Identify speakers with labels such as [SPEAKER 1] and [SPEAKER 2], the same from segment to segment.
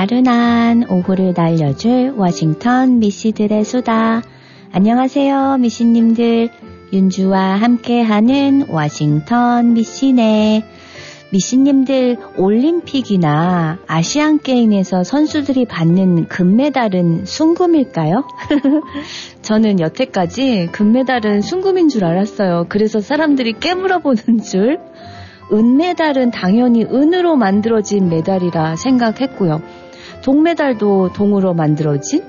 [SPEAKER 1] 나른한 오후를 날려줄 워싱턴 미씨들의 수다. 안녕하세요, 미씨님들. 윤주와 함께하는 워싱턴 미씨네. 미씨님들 올림픽이나 아시안 게임에서 선수들이 받는 금메달은 순금일까요? 저는 여태까지 금메달은 순금인 줄 알았어요. 그래서 사람들이 깨물어 보는 줄. 은메달은 당연히 은으로 만들어진 메달이라 생각했고요. 동메달도 동으로 만들어진?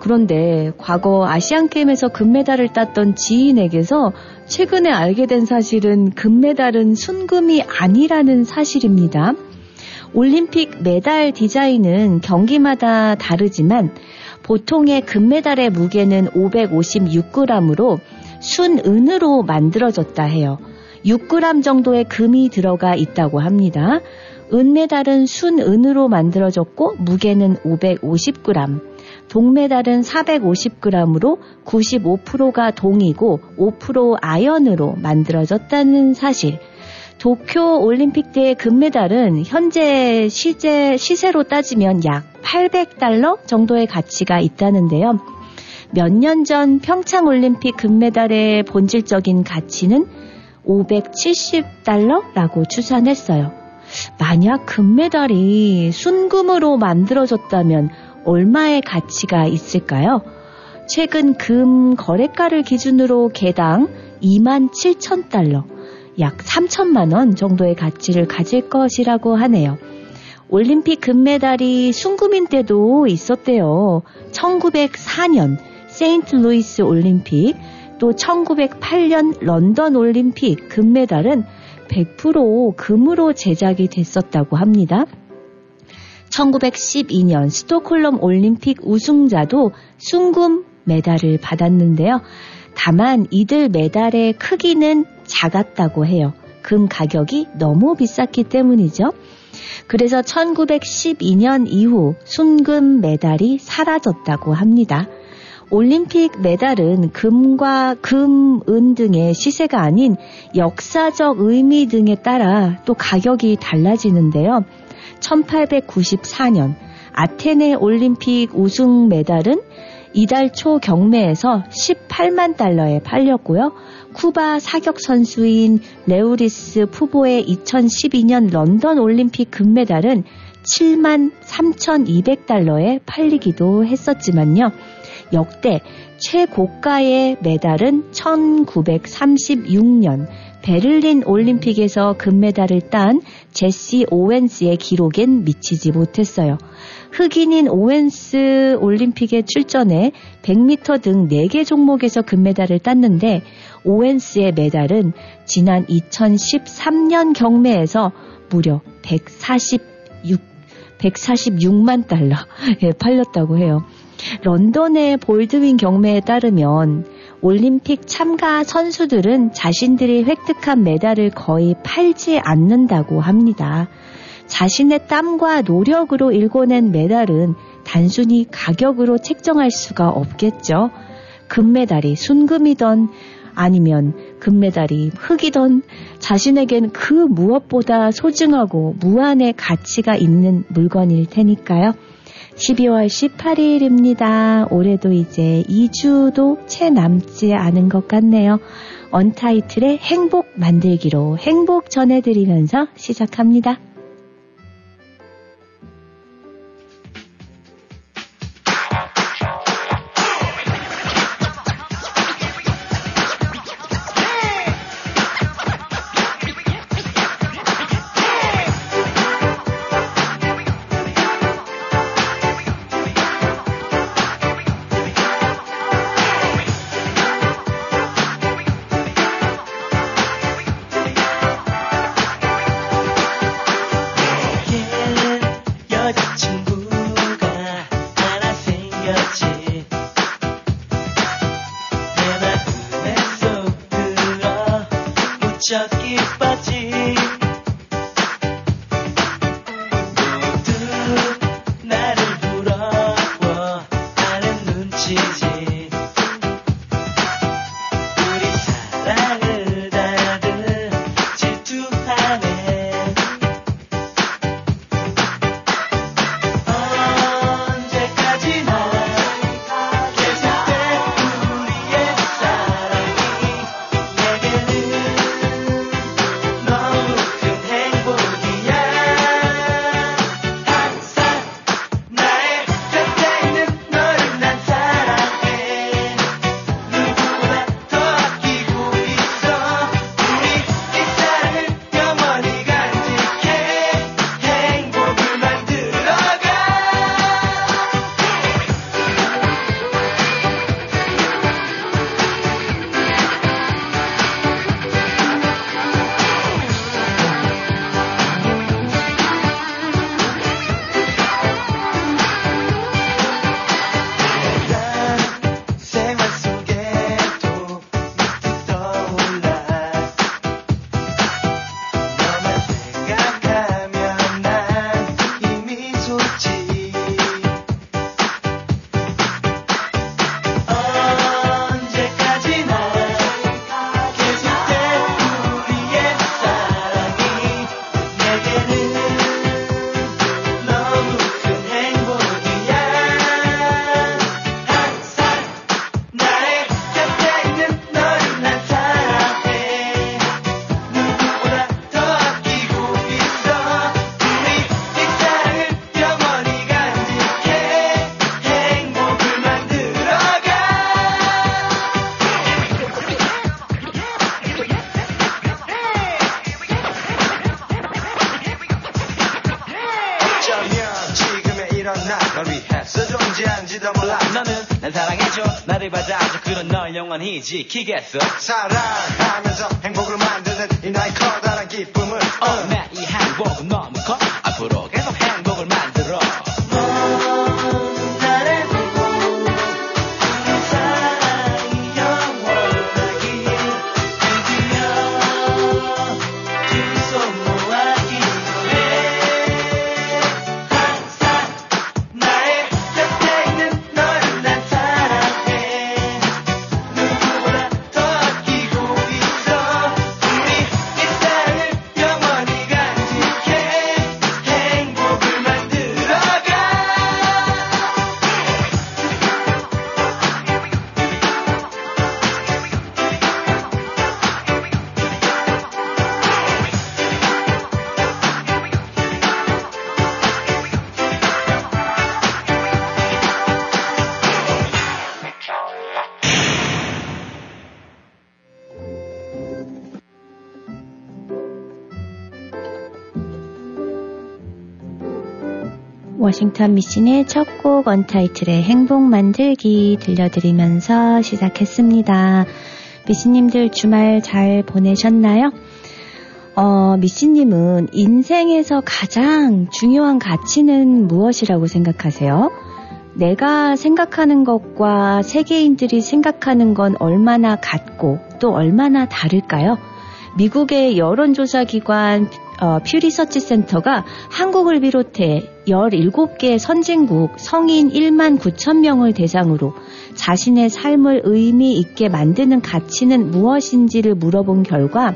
[SPEAKER 1] 그런데 과거 아시안게임에서 금메달을 땄던 지인에게서 최근에 알게 된 사실은 금메달은 순금이 아니라는 사실입니다. 올림픽 메달 디자인은 경기마다 다르지만 보통의 금메달의 무게는 556g으로 순은으로 만들어졌다 해요. 6g 정도의 금이 들어가 있다고 합니다. 은메달은 순은으로 만들어졌고 무게는 550g, 동메달은 450g으로 95%가 동이고 5% 아연으로 만들어졌다는 사실. 도쿄 올림픽 때 금메달은 현재 시제, 시세로 따지면 약 800달러 정도의 가치가 있다는데요. 몇 년 전 평창 올림픽 금메달의 본질적인 가치는 570달러라고 추산했어요. 만약 금메달이 순금으로 만들어졌다면 얼마의 가치가 있을까요? 최근 금 거래가를 기준으로 개당 2만 7천 달러, 약 3천만 원 정도의 가치를 가질 것이라고 하네요. 올림픽 금메달이 순금인 때도 있었대요. 1904년 세인트 루이스 올림픽, 또 1908년 런던 올림픽 금메달은 100% 금으로 제작이 됐었다고 합니다. 1912년 스톡홀름 올림픽 우승자도 순금 메달을 받았는데요. 다만 이들 메달의 크기는 작았다고 해요. 금 가격이 너무 비쌌기 때문이죠. 그래서 1912년 이후 순금 메달이 사라졌다고 합니다. 올림픽 메달은 금과 금, 은 등의 시세가 아닌 역사적 의미 등에 따라 또 가격이 달라지는데요. 1894년 아테네 올림픽 우승 메달은 이달 초 경매에서 18만 달러에 팔렸고요. 쿠바 사격 선수인 레우리스 푸보의 2012년 런던 올림픽 금메달은 7만 3,200달러에 팔리기도 했었지만요. 역대 최고가의 메달은 1936년 베를린 올림픽에서 금메달을 딴 제시 오웬스의 기록엔 미치지 못했어요. 흑인인 오웬스 올림픽에 출전해 100m 등 4개 종목에서 금메달을 땄는데 오웬스의 메달은 지난 2013년 경매에서 무려 146, 146만 달러에 팔렸다고 해요. 런던의 볼드윈 경매에 따르면 올림픽 참가 선수들은 자신들이 획득한 메달을 거의 팔지 않는다고 합니다. 자신의 땀과 노력으로 일궈낸 메달은 단순히 가격으로 책정할 수가 없겠죠. 금메달이 순금이던 아니면 금메달이 흙이던 자신에겐 그 무엇보다 소중하고 무한의 가치가 있는 물건일 테니까요. 12월 18일입니다. 올해도 이제 2주도 채 남지 않은 것 같네요. 언타이틀의 행복 만들기로 행복 전해드리면서 시작합니다.
[SPEAKER 2] 지키겠어? 사랑
[SPEAKER 1] 워싱턴 미신의 첫 곡 언타이틀의 행복 만들기 들려드리면서 시작했습니다. 미신님들 주말 잘 보내셨나요? 어, 미신님은 인생에서 가장 중요한 가치는 무엇이라고 생각하세요? 내가 생각하는 것과 세계인들이 생각하는 건 얼마나 같고 또 얼마나 다를까요? 미국의 여론조사기관 어, 퓨 리서치 센터가 한국을 비롯해 17개 선진국 성인 1만 9천 명을 대상으로 자신의 삶을 의미 있게 만드는 가치는 무엇인지를 물어본 결과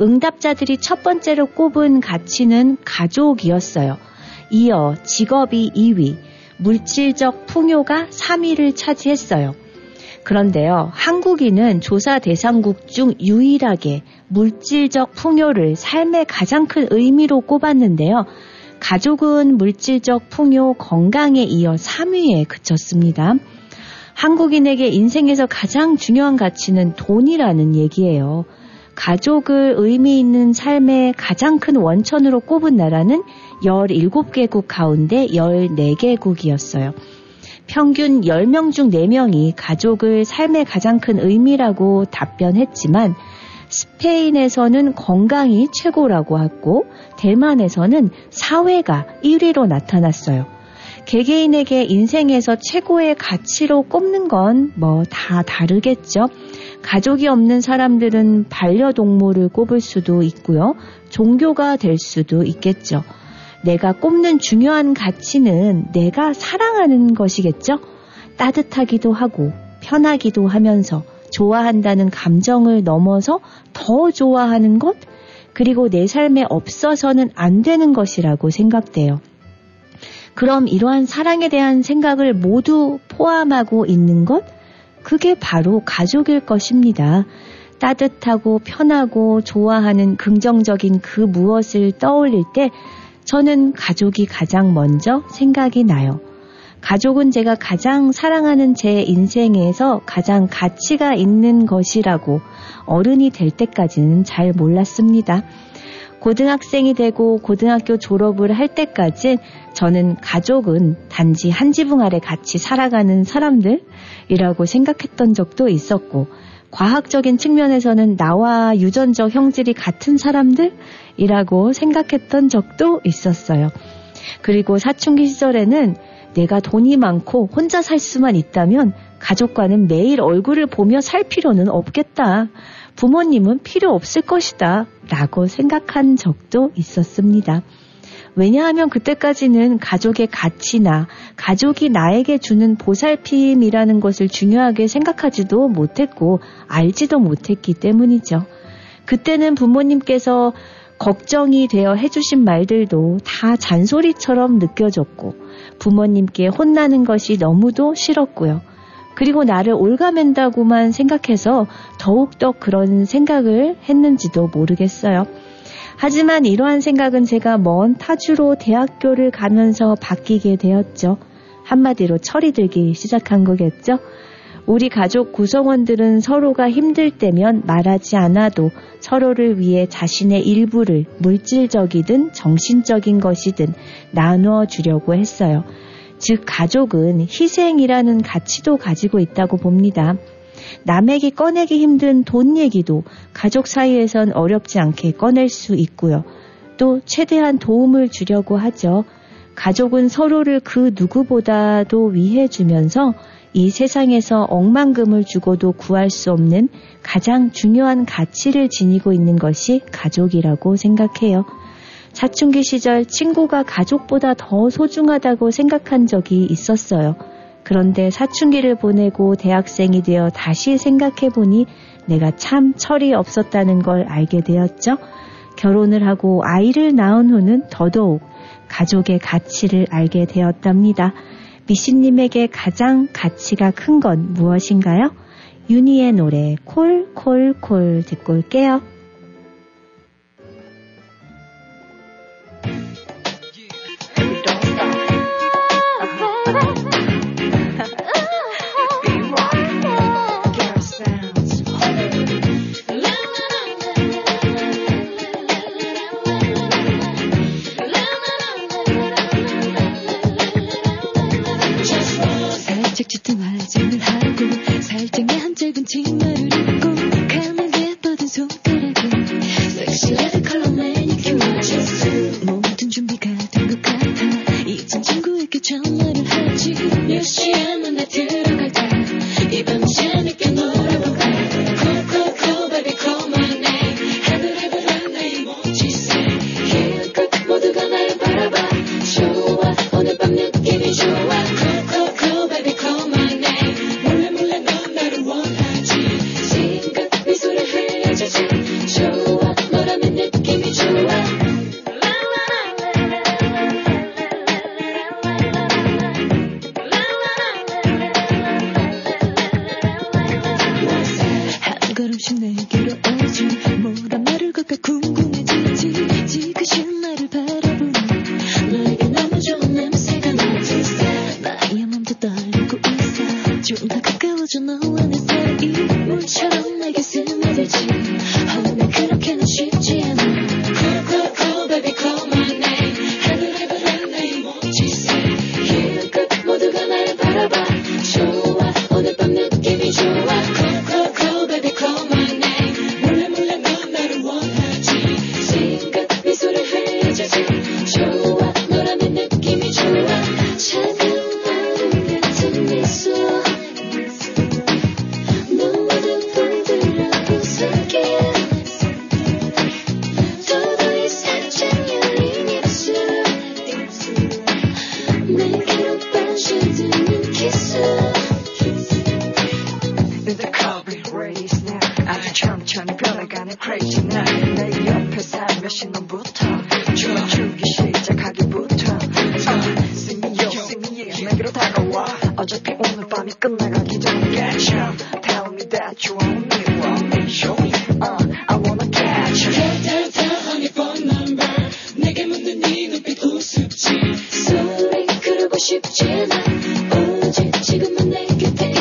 [SPEAKER 1] 응답자들이 첫 번째로 꼽은 가치는 가족이었어요. 이어 직업이 2위, 물질적 풍요가 3위를 차지했어요. 그런데요, 한국인은 조사 대상국 중 유일하게 물질적 풍요를 삶의 가장 큰 의미로 꼽았는데요. 가족은 물질적 풍요, 건강에 이어 3위에 그쳤습니다. 한국인에게 인생에서 가장 중요한 가치는 돈이라는 얘기예요. 가족을 의미 있는 삶의 가장 큰 원천으로 꼽은 나라는 17개국 가운데 14개국이었어요. 평균 10명 중 4명이 가족을 삶의 가장 큰 의미라고 답변했지만 스페인에서는 건강이 최고라고 하고 대만에서는 사회가 1위로 나타났어요. 개개인에게 인생에서 최고의 가치로 꼽는 건 뭐 다 다르겠죠. 가족이 없는 사람들은 반려동물을 꼽을 수도 있고요. 종교가 될 수도 있겠죠. 내가 꼽는 중요한 가치는 내가 사랑하는 것이겠죠. 따뜻하기도 하고 편하기도 하면서 좋아한다는 감정을 넘어서 더 좋아하는 것, 그리고 내 삶에 없어서는 안 되는 것이라고 생각돼요. 그럼 이러한 사랑에 대한 생각을 모두 포함하고 있는 것? 그게 바로 가족일 것입니다. 따뜻하고 편하고 좋아하는 긍정적인 그 무엇을 떠올릴 때 저는 가족이 가장 먼저 생각이 나요. 가족은 제가 가장 사랑하는 제 인생에서 가장 가치가 있는 것이라고 어른이 될 때까지는 잘 몰랐습니다. 고등학생이 되고 고등학교 졸업을 할 때까지 저는 가족은 단지 한 지붕 아래 같이 살아가는 사람들이라고 생각했던 적도 있었고, 과학적인 측면에서는 나와 유전적 형질이 같은 사람들이라고 생각했던 적도 있었어요. 그리고 사춘기 시절에는 내가 돈이 많고 혼자 살 수만 있다면 가족과는 매일 얼굴을 보며 살 필요는 없겠다. 부모님은 필요 없을 것이다. 라고 생각한 적도 있었습니다. 왜냐하면 그때까지는 가족의 가치나 가족이 나에게 주는 보살핌이라는 것을 중요하게 생각하지도 못했고 알지도 못했기 때문이죠. 그때는 부모님께서 걱정이 되어 해주신 말들도 다 잔소리처럼 느껴졌고 부모님께 혼나는 것이 너무도 싫었고요. 그리고 나를 올가맨다고만 생각해서 더욱더 그런 생각을 했는지도 모르겠어요. 하지만 이러한 생각은 제가 먼 타주로 대학교를 가면서 바뀌게 되었죠. 한마디로 철이 들기 시작한 거겠죠. 우리 가족 구성원들은 서로가 힘들 때면 말하지 않아도 서로를 위해 자신의 일부를 물질적이든 정신적인 것이든 나누어 주려고 했어요. 즉, 가족은 희생이라는 가치도 가지고 있다고 봅니다. 남에게 꺼내기 힘든 돈 얘기도 가족 사이에선 어렵지 않게 꺼낼 수 있고요. 또 최대한 도움을 주려고 하죠. 가족은 서로를 그 누구보다도 위해주면서 이 세상에서 억만금을 주고도 구할 수 없는 가장 중요한 가치를 지니고 있는 것이 가족이라고 생각해요. 사춘기 시절 친구가 가족보다 더 소중하다고 생각한 적이 있었어요. 그런데 사춘기를 보내고 대학생이 되어 다시 생각해보니 내가 참 철이 없었다는 걸 알게 되었죠. 결혼을 하고 아이를 낳은 후는 더더욱 가족의 가치를 알게 되었답니다. 미신님에게 가장 가치가 큰 건 무엇인가요? 윤희의 노래 콜콜콜 듣고 올게요.
[SPEAKER 3] 좋아 너라는 느낌이 좋아
[SPEAKER 4] 않아 오직 지금은 내 곁에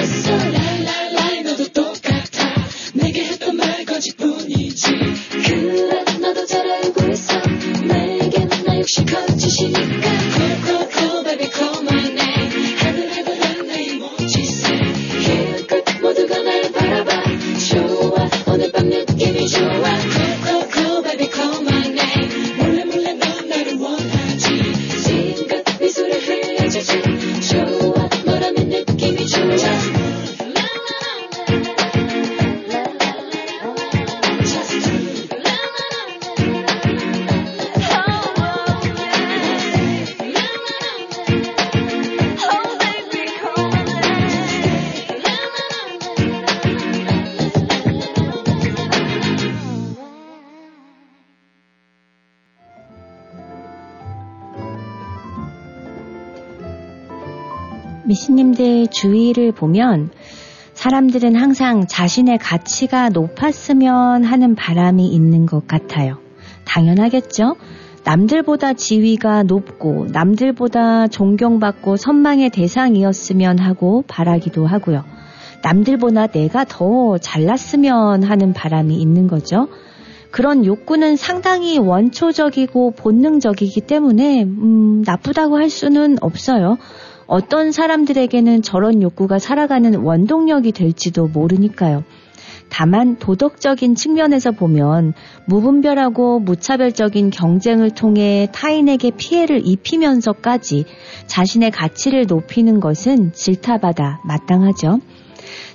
[SPEAKER 1] 주위를 보면 사람들은 항상 자신의 가치가 높았으면 하는 바람이 있는 것 같아요. 당연하겠죠? 남들보다 지위가 높고 남들보다 존경받고 선망의 대상이었으면 하고 바라기도 하고요. 남들보다 내가 더 잘났으면 하는 바람이 있는 거죠. 그런 욕구는 상당히 원초적이고 본능적이기 때문에 음, 나쁘다고 할 수는 없어요. 어떤 사람들에게는 저런 욕구가 살아가는 원동력이 될지도 모르니까요. 다만 도덕적인 측면에서 보면 무분별하고 무차별적인 경쟁을 통해 타인에게 피해를 입히면서까지 자신의 가치를 높이는 것은 질타받아 마땅하죠.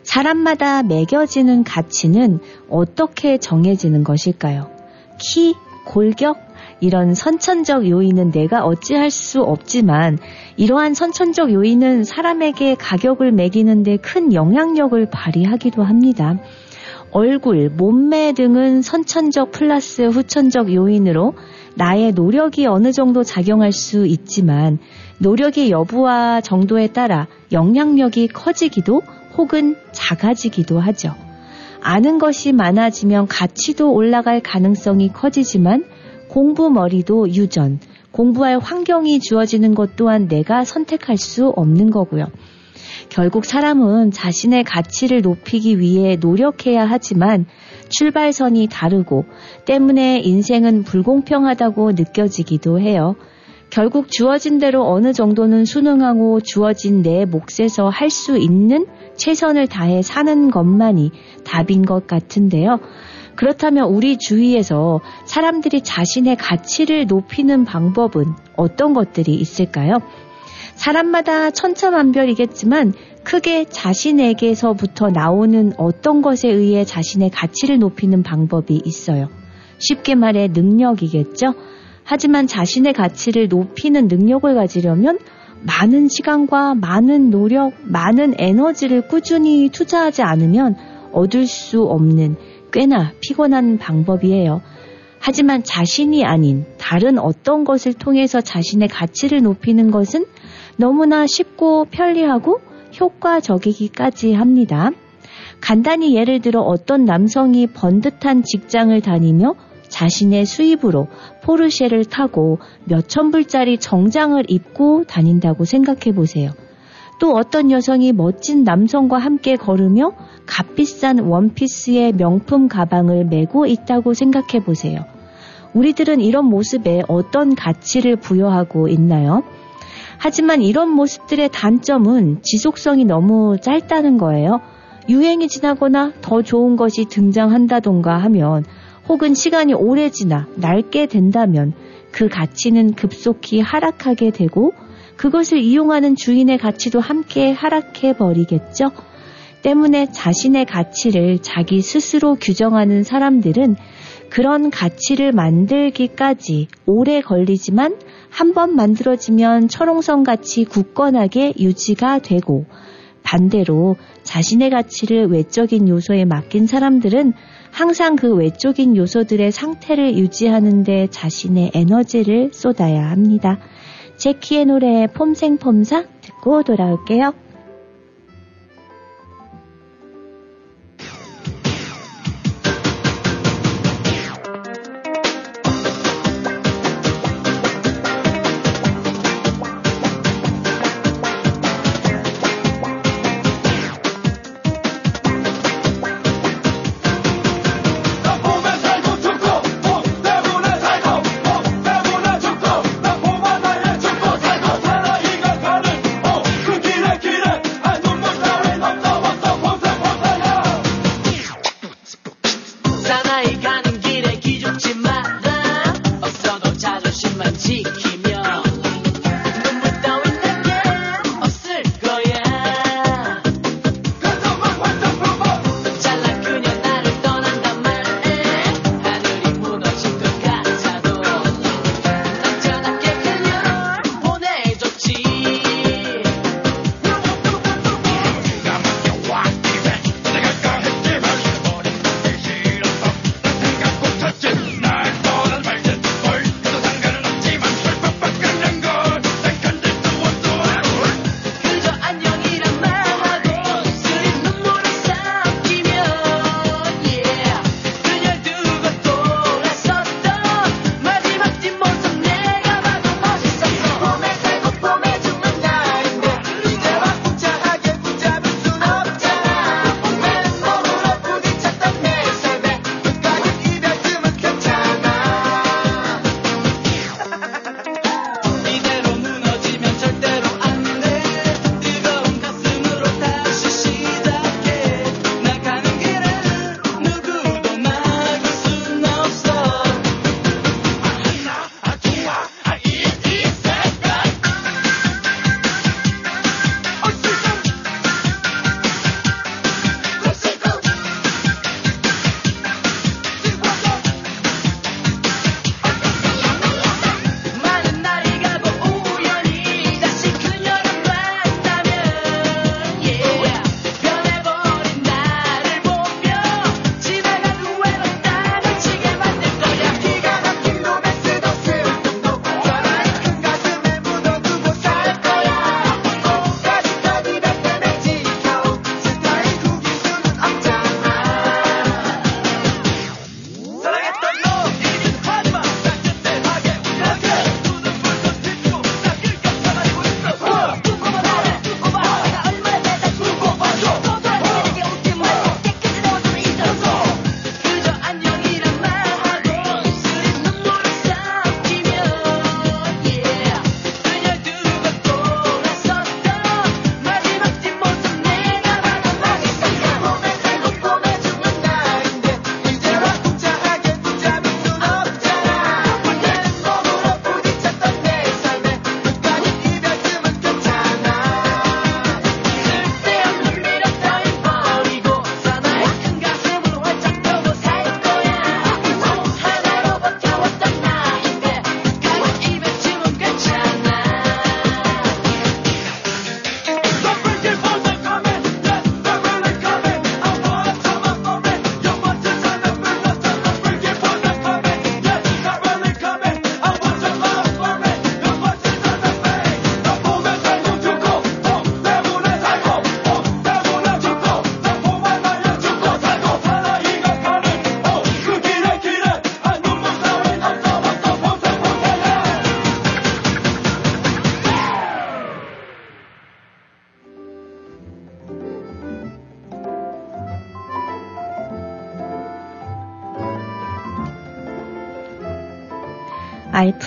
[SPEAKER 1] 사람마다 매겨지는 가치는 어떻게 정해지는 것일까요? 키, 골격, 이런 선천적 요인은 내가 어찌할 수 없지만 이러한 선천적 요인은 사람에게 가격을 매기는데 큰 영향력을 발휘하기도 합니다. 얼굴, 몸매 등은 선천적 플러스 후천적 요인으로 나의 노력이 어느 정도 작용할 수 있지만 노력의 여부와 정도에 따라 영향력이 커지기도 혹은 작아지기도 하죠. 아는 것이 많아지면 가치도 올라갈 가능성이 커지지만 공부 머리도 유전, 공부할 환경이 주어지는 것 또한 내가 선택할 수 없는 거고요. 결국 사람은 자신의 가치를 높이기 위해 노력해야 하지만 출발선이 다르고 때문에 인생은 불공평하다고 느껴지기도 해요. 결국 주어진 대로 어느 정도는 수능하고 주어진 내 몫에서 할 수 있는 최선을 다해 사는 것만이 답인 것 같은데요. 그렇다면 우리 주위에서 사람들이 자신의 가치를 높이는 방법은 어떤 것들이 있을까요? 사람마다 천차만별이겠지만 크게 자신에게서부터 나오는 어떤 것에 의해 자신의 가치를 높이는 방법이 있어요. 쉽게 말해 능력이겠죠? 하지만 자신의 가치를 높이는 능력을 가지려면 많은 시간과 많은 노력, 많은 에너지를 꾸준히 투자하지 않으면 얻을 수 없는 꽤나 피곤한 방법이에요. 하지만 자신이 아닌 다른 어떤 것을 통해서 자신의 가치를 높이는 것은 너무나 쉽고 편리하고 효과적이기까지 합니다. 간단히 예를 들어 어떤 남성이 번듯한 직장을 다니며 자신의 수입으로 포르쉐를 타고 몇천 불짜리 정장을 입고 다닌다고 생각해 보세요. 또 어떤 여성이 멋진 남성과 함께 걸으며 값비싼 원피스의 명품 가방을 메고 있다고 생각해 보세요. 우리들은 이런 모습에 어떤 가치를 부여하고 있나요? 하지만 이런 모습들의 단점은 지속성이 너무 짧다는 거예요. 유행이 지나거나 더 좋은 것이 등장한다던가 하면 혹은 시간이 오래 지나 낡게 된다면 그 가치는 급속히 하락하게 되고 그것을 이용하는 주인의 가치도 함께 하락해 버리겠죠. 때문에 자신의 가치를 자기 스스로 규정하는 사람들은 그런 가치를 만들기까지 오래 걸리지만 한 번 만들어지면 철옹성 같이 굳건하게 유지가 되고 반대로 자신의 가치를 외적인 요소에 맡긴 사람들은 항상 그 외적인 요소들의 상태를 유지하는데 자신의 에너지를 쏟아야 합니다. 제키의 노래 폼생폼사 듣고 돌아올게요.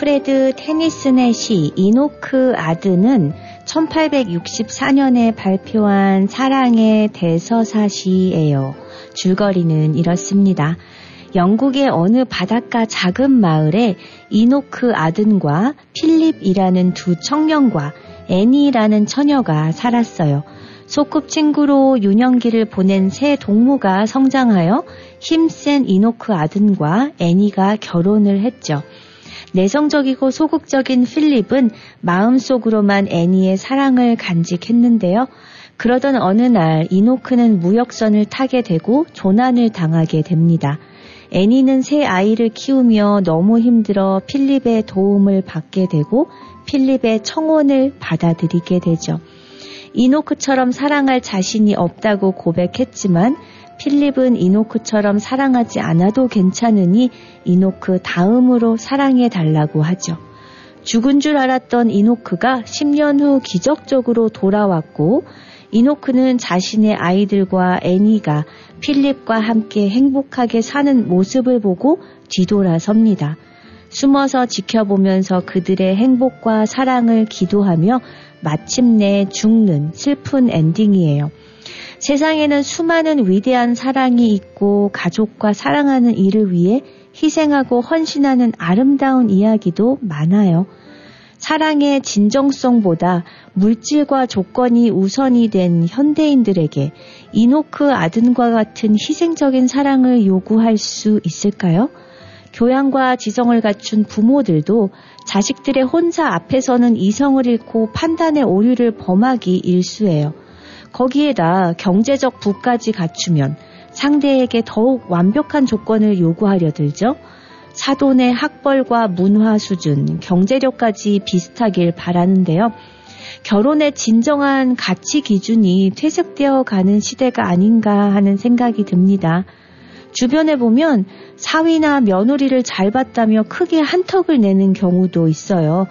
[SPEAKER 1] 알프레드 테니슨의 시 이노크 아드는 1864년에 발표한 사랑의 대서사시예요. 줄거리는 이렇습니다. 영국의 어느 바닷가 작은 마을에 이노크 아든과 필립이라는 두 청년과 애니라는 처녀가 살았어요. 소꿉친구로 유년기를 보낸 새 동무가 성장하여 힘센 이노크 아든과 애니가 결혼을 했죠. 내성적이고 소극적인 필립은 마음속으로만 애니의 사랑을 간직했는데요. 그러던 어느 날 이노크는 무역선을 타게 되고 조난을 당하게 됩니다. 애니는 새 아이를 키우며 너무 힘들어 필립의 도움을 받게 되고 필립의 청혼을 받아들이게 되죠. 이노크처럼 사랑할 자신이 없다고 고백했지만 필립은 이노크처럼 사랑하지 않아도 괜찮으니 이노크 다음으로 사랑해 달라고 하죠. 죽은 줄 알았던 이노크가 10년 후 기적적으로 돌아왔고 이노크는 자신의 아이들과 애니가 필립과 함께 행복하게 사는 모습을 보고 뒤돌아섭니다. 숨어서 지켜보면서 그들의 행복과 사랑을 기도하며 마침내 죽는 슬픈 엔딩이에요. 세상에는 수많은 위대한 사랑이 있고 가족과 사랑하는 이를 위해 희생하고 헌신하는 아름다운 이야기도 많아요. 사랑의 진정성보다 물질과 조건이 우선이 된 현대인들에게 이노크 아든과 같은 희생적인 사랑을 요구할 수 있을까요? 교양과 지성을 갖춘 부모들도 자식들의 혼자 앞에서는 이성을 잃고 판단의 오류를 범하기 일수예요. 거기에다 경제적 부까지 갖추면 상대에게 더욱 완벽한 조건을 요구하려 들죠. 사돈의 학벌과 문화 수준, 경제력까지 비슷하길 바라는데요. 결혼의 진정한 가치 기준이 퇴색되어 가는 시대가 아닌가 하는 생각이 듭니다. 주변에 보면 사위나 며느리를 잘 봤다며 크게 한턱을 내는 경우도 있어요.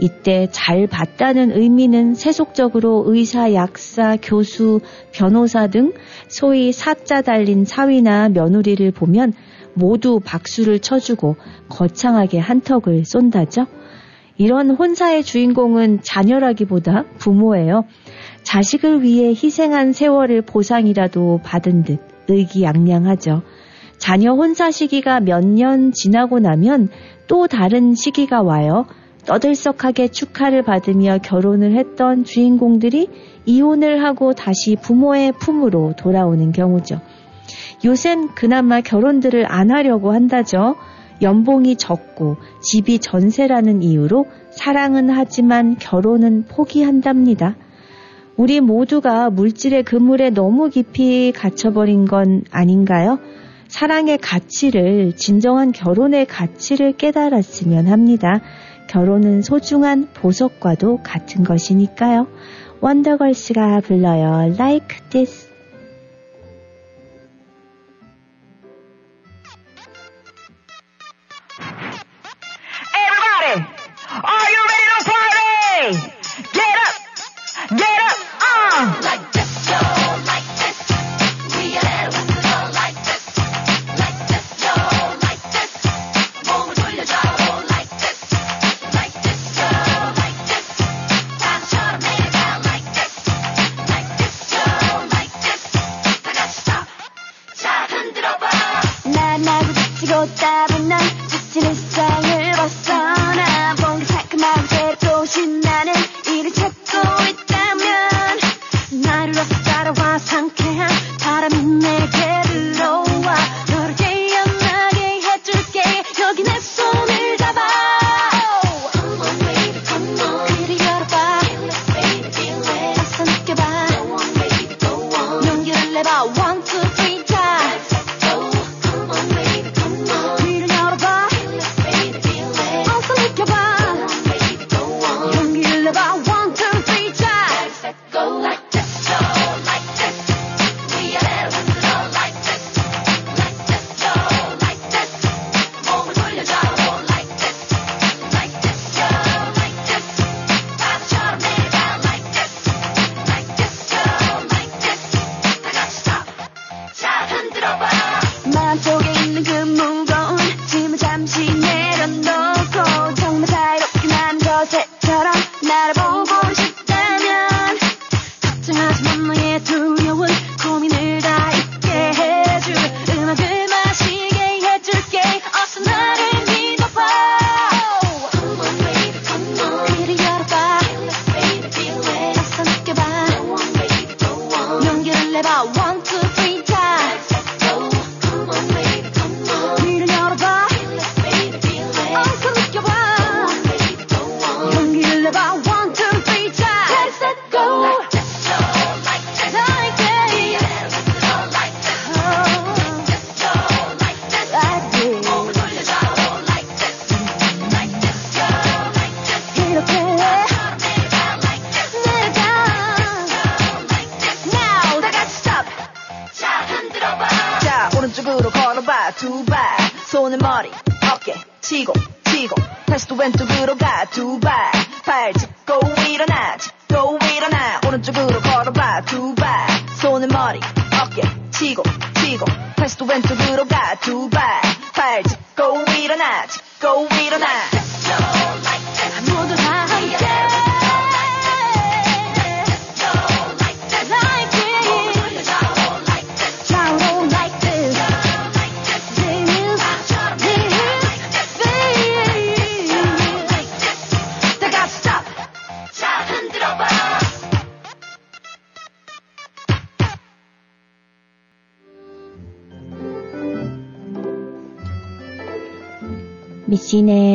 [SPEAKER 1] 이때 잘 봤다는 의미는 세속적으로 의사, 약사, 교수, 변호사 등 소위 사자 달린 사위나 며느리를 보면 모두 박수를 쳐주고 거창하게 한턱을 쏜다죠. 이런 혼사의 주인공은 자녀라기보다 부모예요. 자식을 위해 희생한 세월을 보상이라도 받은 듯 의기양양하죠. 자녀 혼사 시기가 몇 년 지나고 나면 또 다른 시기가 와요. 떠들썩하게 축하를 받으며 결혼을 했던 주인공들이 이혼을 하고 다시 부모의 품으로 돌아오는 경우죠. 요샌 그나마 결혼들을 안 하려고 한다죠. 연봉이 적고 집이 전세라는 이유로 사랑은 하지만 결혼은 포기한답니다. 우리 모두가 물질의 그물에 너무 깊이 갇혀버린 건 아닌가요? 사랑의 가치를, 진정한 결혼의 가치를 깨달았으면 합니다. 결혼은 소중한 보석과도 같은 것이니까요. 원더걸스가 불러요. Like this.
[SPEAKER 3] Everybody, are you ready to party? Get up, get up, uh.
[SPEAKER 4] Like this, yo,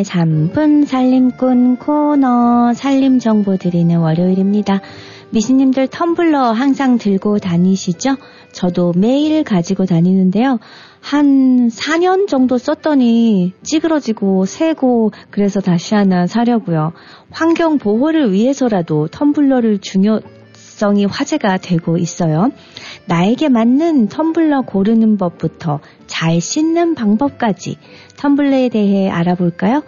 [SPEAKER 1] 3분 살림꾼 코너 살림 정보 드리는 월요일입니다. 미신님들 텀블러 항상 들고 다니시죠? 저도 매일 가지고 다니는데요. 한 4년 정도 썼더니 찌그러지고 새고 그래서 다시 하나 사려고요. 환경 보호를 위해서라도 텀블러를 중요 성이 화제가 되고 있어요. 나에게 맞는 텀블러 고르는 법부터 잘 씻는 방법까지 텀블러에 대해 알아볼까요?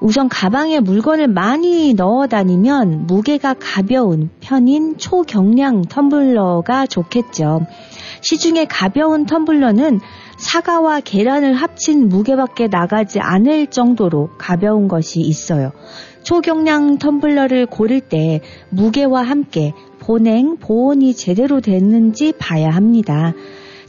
[SPEAKER 1] 우선 가방에 물건을 많이 넣어 다니면 무게가 가벼운 편인 초경량 텀블러가 좋겠죠. 시중에 가벼운 텀블러는 사과와 계란을 합친 무게밖에 나가지 않을 정도로 가벼운 것이 있어요. 초경량 텀블러를 고를 때 무게와 함께 보냉, 보온이 제대로 됐는지 봐야 합니다.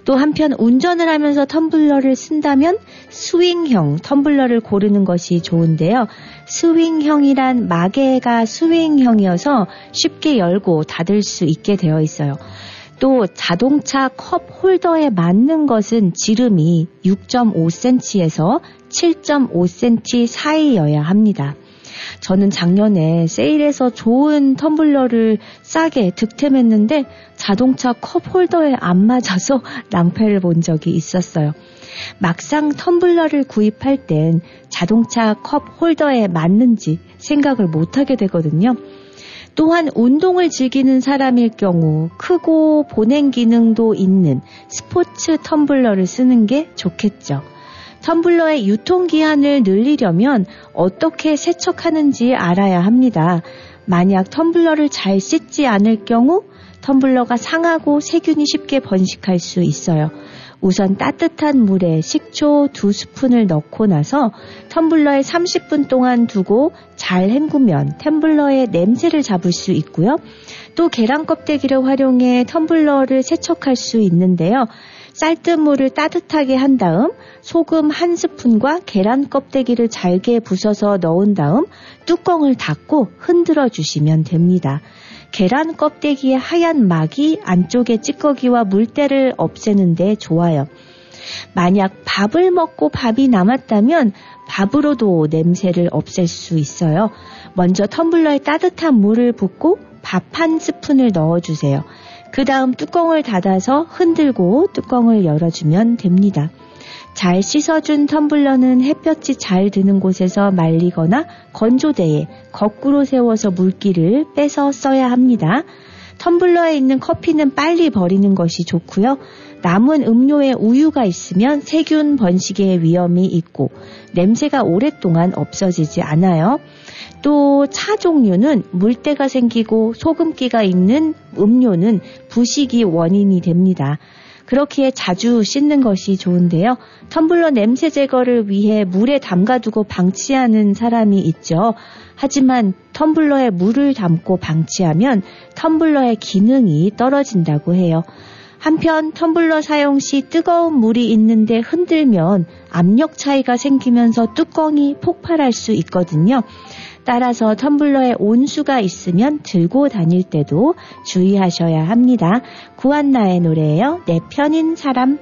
[SPEAKER 1] 또 한편 운전을 하면서 텀블러를 쓴다면 스윙형 텀블러를 고르는 것이 좋은데요. 스윙형이란 마개가 스윙형이어서 쉽게 열고 닫을 수 있게 되어 있어요. 또 자동차 컵 홀더에 맞는 것은 지름이 6.5cm에서 7.5cm 사이여야 합니다. 저는 작년에 세일해서 좋은 텀블러를 싸게 득템했는데 자동차 컵 홀더에 안 맞아서 낭패를 본 적이 있었어요. 막상 텀블러를 구입할 땐 자동차 컵 홀더에 맞는지 생각을 못하게 되거든요. 또한 운동을 즐기는 사람일 경우 크고 보냉 기능도 있는 스포츠 텀블러를 쓰는 게 좋겠죠. 텀블러의 유통기한을 늘리려면 어떻게 세척하는지 알아야 합니다. 만약 텀블러를 잘 씻지 않을 경우 텀블러가 상하고 세균이 쉽게 번식할 수 있어요. 우선 따뜻한 물에 식초 두 스푼을 넣고 나서 텀블러에 30분 동안 두고 잘 헹구면 텀블러의 냄새를 잡을 수 있고요. 또 계란 껍데기를 활용해 텀블러를 세척할 수 있는데요. 쌀뜨물을 따뜻하게 한 다음 소금 한 스푼과 계란 껍데기를 잘게 부숴서 넣은 다음 뚜껑을 닫고 흔들어 주시면 됩니다. 계란 껍데기의 하얀 막이 안쪽의 찌꺼기와 물때를 없애는데 좋아요. 만약 밥을 먹고 밥이 남았다면 밥으로도 냄새를 없앨 수 있어요. 먼저 텀블러에 따뜻한 물을 붓고 밥 한 스푼을 넣어주세요. 그 다음 뚜껑을 닫아서 흔들고 뚜껑을 열어주면 됩니다. 잘 씻어준 텀블러는 햇볕이 잘 드는 곳에서 말리거나 건조대에 거꾸로 세워서 물기를 빼서 써야 합니다. 텀블러에 있는 커피는 빨리 버리는 것이 좋고요. 남은 음료에 우유가 있으면 세균 번식의 위험이 있고 냄새가 오랫동안 없어지지 않아요. 또 차 종류는 물때가 생기고 소금기가 있는 음료는 부식이 원인이 됩니다. 그렇기에 자주 씻는 것이 좋은데요. 텀블러 냄새 제거를 위해 물에 담가두고 방치하는 사람이 있죠. 하지만 텀블러에 물을 담고 방치하면 텀블러의 기능이 떨어진다고 해요. 한편 텀블러 사용 시 뜨거운 물이 있는데 흔들면 압력 차이가 생기면서 뚜껑이 폭발할 수 있거든요. 따라서 텀블러에 온수가 있으면 들고 다닐 때도 주의하셔야 합니다. 구한나의 노래예요.
[SPEAKER 5] 내 편인 사람.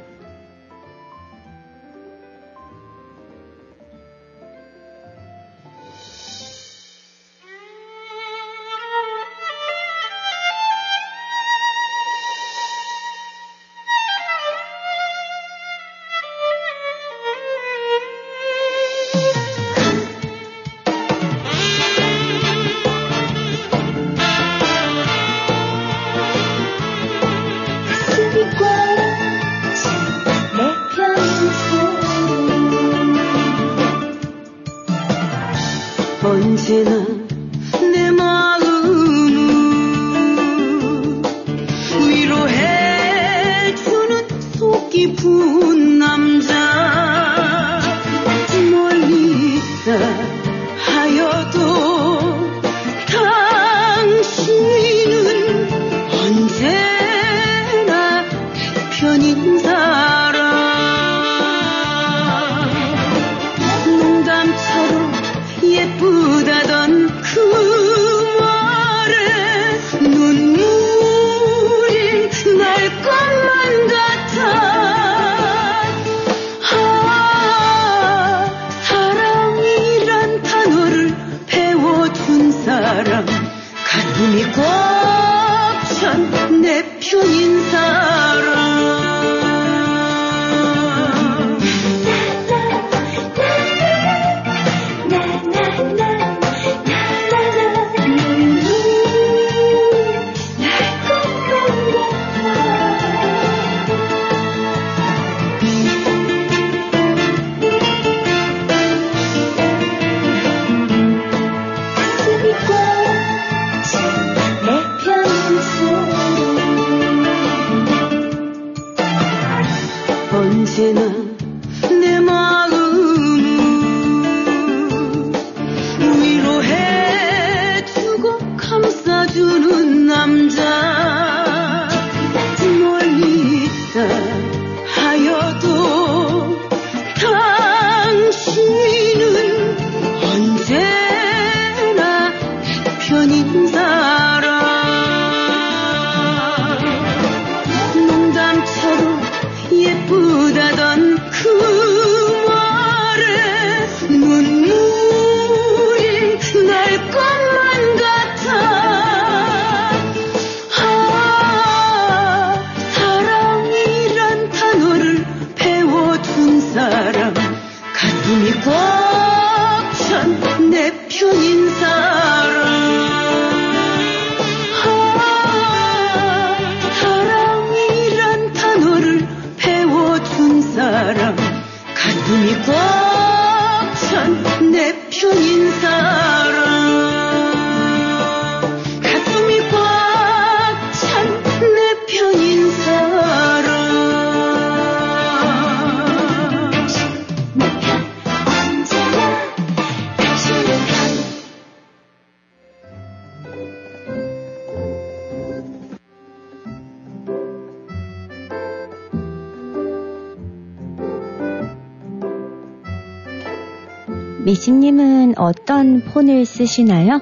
[SPEAKER 1] 미신님은 어떤 폰을 쓰시나요?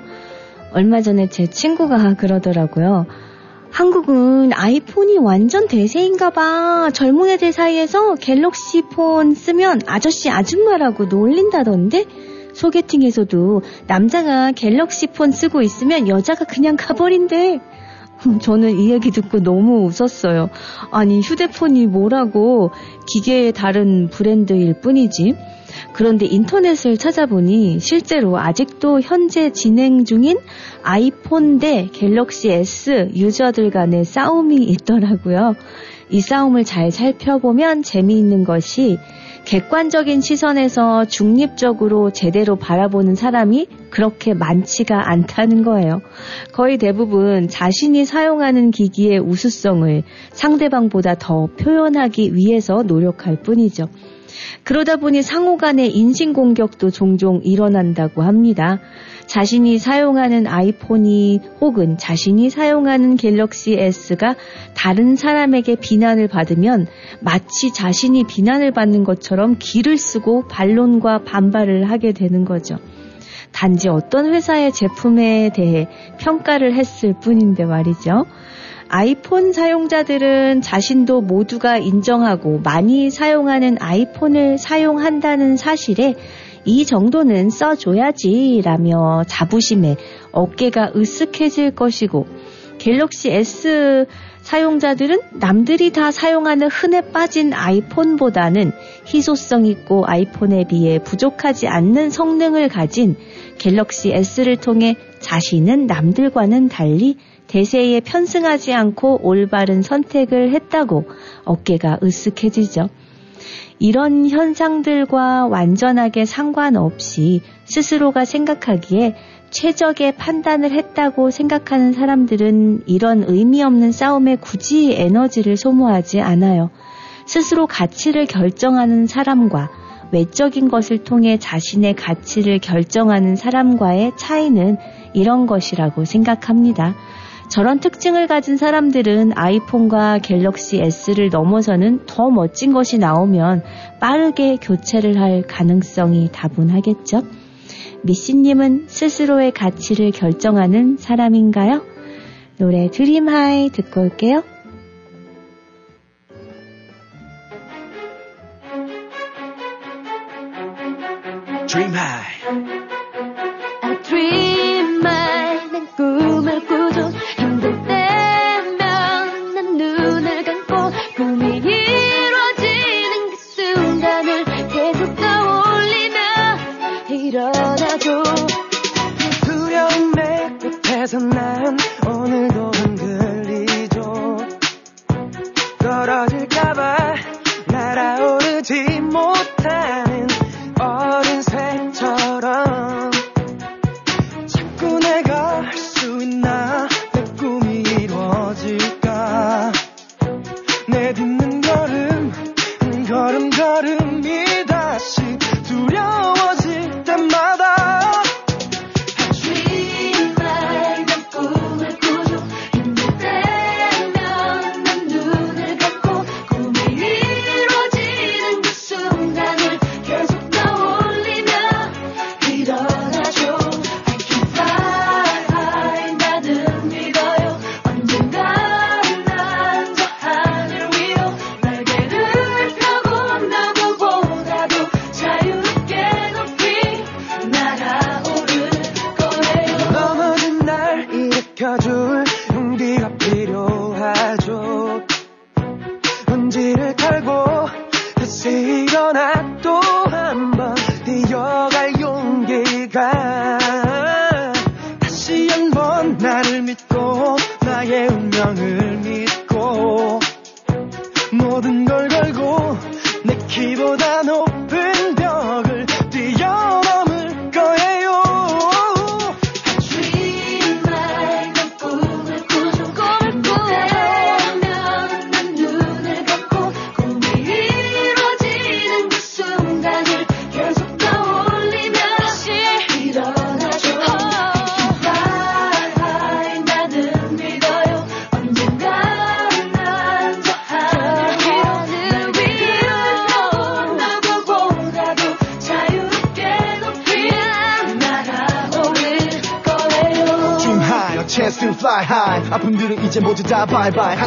[SPEAKER 1] 얼마 전에 제 친구가 그러더라고요. 한국은 아이폰이 완전 대세인가 봐. 젊은 애들 사이에서 갤럭시 폰 쓰면 아저씨 아줌마라고 놀린다던데? 소개팅에서도 남자가 갤럭시 폰 쓰고 있으면 여자가 그냥 가버린대. 저는 이 얘기 듣고 너무 웃었어요. 아니, 휴대폰이 뭐라고 기계의 다른 브랜드일 뿐이지. 그런데 인터넷을 찾아보니 실제로 아직도 현재 진행 중인 아이폰 대 갤럭시 S 유저들 간의 싸움이 있더라고요. 이 싸움을 잘 살펴보면 재미있는 것이 객관적인 시선에서 중립적으로 제대로 바라보는 사람이 그렇게 많지가 않다는 거예요. 거의 대부분 자신이 사용하는 기기의 우수성을 상대방보다 더 표현하기 위해서 노력할 뿐이죠. 그러다 보니 상호 간의 인신공격도 종종 일어난다고 합니다. 자신이 사용하는 아이폰이 혹은 자신이 사용하는 갤럭시 S가 다른 사람에게 비난을 받으면 마치 자신이 비난을 받는 것처럼 기를 쓰고 반론과 반발을 하게 되는 거죠. 단지 어떤 회사의 제품에 대해 평가를 했을 뿐인데 말이죠. 아이폰 사용자들은 자신도 모두가 인정하고 많이 사용하는 아이폰을 사용한다는 사실에 이 정도는 써줘야지 라며 자부심에 어깨가 으쓱해질 것이고 갤럭시 S 사용자들은 남들이 다 사용하는 흔해 빠진 아이폰보다는 희소성 있고 아이폰에 비해 부족하지 않는 성능을 가진 갤럭시 S를 통해 자신은 남들과는 달리 대세에 편승하지 않고 올바른 선택을 했다고 어깨가 으쓱해지죠. 이런 현상들과 완전하게 상관없이 스스로가 생각하기에 최적의 판단을 했다고 생각하는 사람들은 이런 의미 없는 싸움에 굳이 에너지를 소모하지 않아요. 스스로 가치를 결정하는 사람과 외적인 것을 통해 자신의 가치를 결정하는 사람과의 차이는 이런 것이라고 생각합니다. 저런 특징을 가진 사람들은 아이폰과 갤럭시 S를 넘어서는 더 멋진 것이 나오면 빠르게 교체를 할 가능성이 다분하겠죠. 미씨님은 스스로의 가치를 결정하는 사람인가요? 노래 드림하이 듣고 올게요.
[SPEAKER 6] High.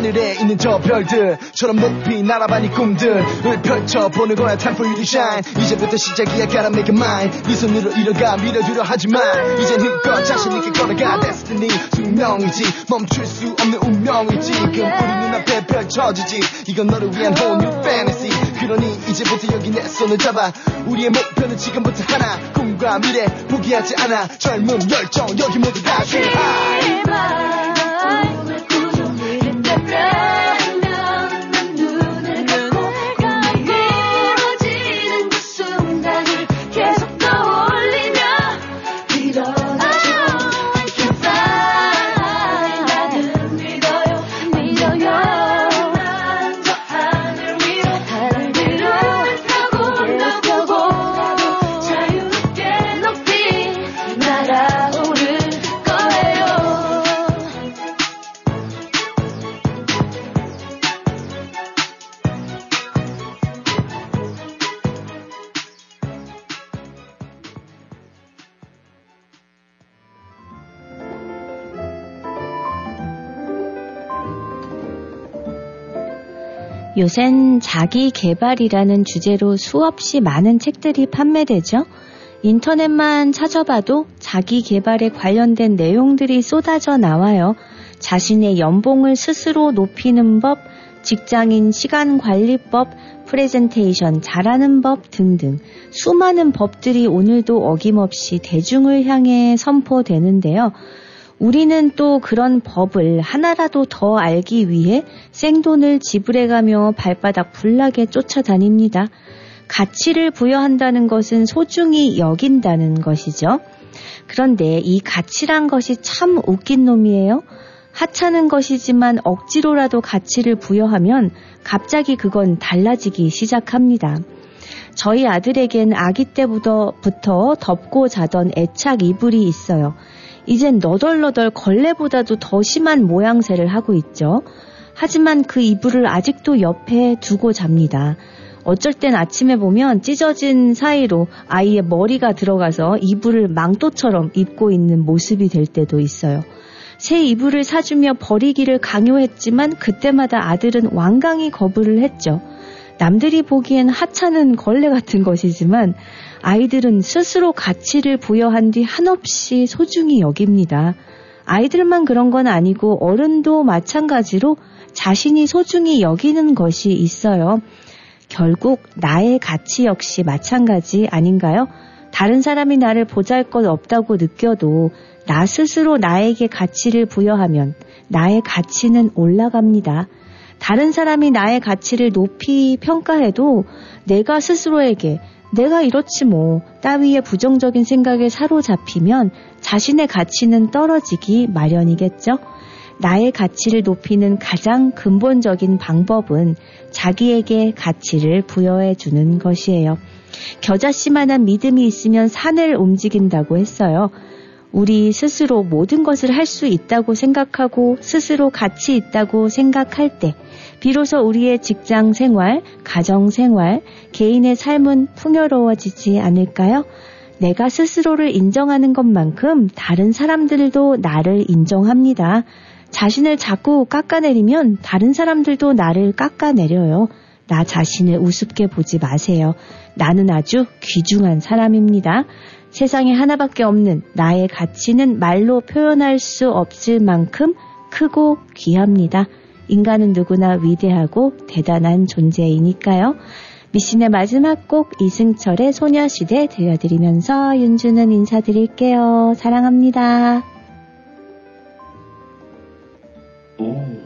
[SPEAKER 6] 하늘에 있는 저 별들처럼 높이 날아봐 네 꿈들을 펼쳐보는 거야. Time for you to shine. 이제부터 시작이야. Gotta make it mine. 네 손으로 이뤄가 밀어두려 하지만 이젠 힘껏 자신 있게 걸어가. Destiny 숙명이지 멈출 수 없는 운명이지. 지금 우리 눈앞에 펼쳐지지. 이건 너를 위한 whole new fantasy. 그러니 이제부터 여기 내 손을 잡아. 우리의 목표는 지금부터 하나. 꿈과 미래 포기하지 않아. 젊음 열정 여기 모두 다 high.
[SPEAKER 4] 꿈을 꾸죠 이
[SPEAKER 1] 요샌 자기 개발이라는 주제로 수없이 많은 책들이 판매되죠. 인터넷만 찾아봐도 자기 개발에 관련된 내용들이 쏟아져 나와요. 자신의 연봉을 스스로 높이는 법, 직장인 시간 관리법, 프레젠테이션 잘하는 법 등등 수많은 법들이 오늘도 어김없이 대중을 향해 선포되는데요. 우리는 또 그런 법을 하나라도 더 알기 위해 생돈을 지불해가며 발바닥 불나게 쫓아다닙니다. 가치를 부여한다는 것은 소중히 여긴다는 것이죠. 그런데 이 가치란 것이 참 웃긴 놈이에요. 하찮은 것이지만 억지로라도 가치를 부여하면 갑자기 그건 달라지기 시작합니다. 저희 아들에겐 아기 때부터 덮고 자던 애착 이불이 있어요. 이젠 너덜너덜 걸레보다도 더 심한 모양새를 하고 있죠. 하지만 그 이불을 아직도 옆에 두고 잡니다. 어쩔 땐 아침에 보면 찢어진 사이로 아이의 머리가 들어가서 이불을 망토처럼 입고 있는 모습이 될 때도 있어요. 새 이불을 사주며 버리기를 강요했지만 그때마다 아들은 완강히 거부를 했죠. 남들이 보기엔 하찮은 걸레 같은 것이지만 아이들은 스스로 가치를 부여한 뒤 한없이 소중히 여깁니다. 아이들만 그런 건 아니고 어른도 마찬가지로 자신이 소중히 여기는 것이 있어요. 결국 나의 가치 역시 마찬가지 아닌가요? 다른 사람이 나를 보잘 것 없다고 느껴도 나 스스로 나에게 가치를 부여하면 나의 가치는 올라갑니다. 다른 사람이 나의 가치를 높이 평가해도 내가 스스로에게 내가 이렇지 뭐 따위의 부정적인 생각에 사로잡히면 자신의 가치는 떨어지기 마련이겠죠. 나의 가치를 높이는 가장 근본적인 방법은 자기에게 가치를 부여해 주는 것이에요. 겨자씨만한 믿음이 있으면 산을 움직인다고 했어요. 우리 스스로 모든 것을 할 수 있다고 생각하고 스스로 가치 있다고 생각할 때 비로소 우리의 직장 생활, 가정 생활, 개인의 삶은 풍요로워지지 않을까요? 내가 스스로를 인정하는 것만큼 다른 사람들도 나를 인정합니다. 자신을 자꾸 깎아내리면 다른 사람들도 나를 깎아내려요. 나 자신을 우습게 보지 마세요. 나는 아주 귀중한 사람입니다. 세상에 하나밖에 없는 나의 가치는 말로 표현할 수 없을 만큼 크고 귀합니다. 인간은 누구나 위대하고 대단한 존재이니까요. 미신의 마지막 곡 이승철의 소녀시대 들려드리면서 윤주는 인사드릴게요. 사랑합니다.
[SPEAKER 6] 난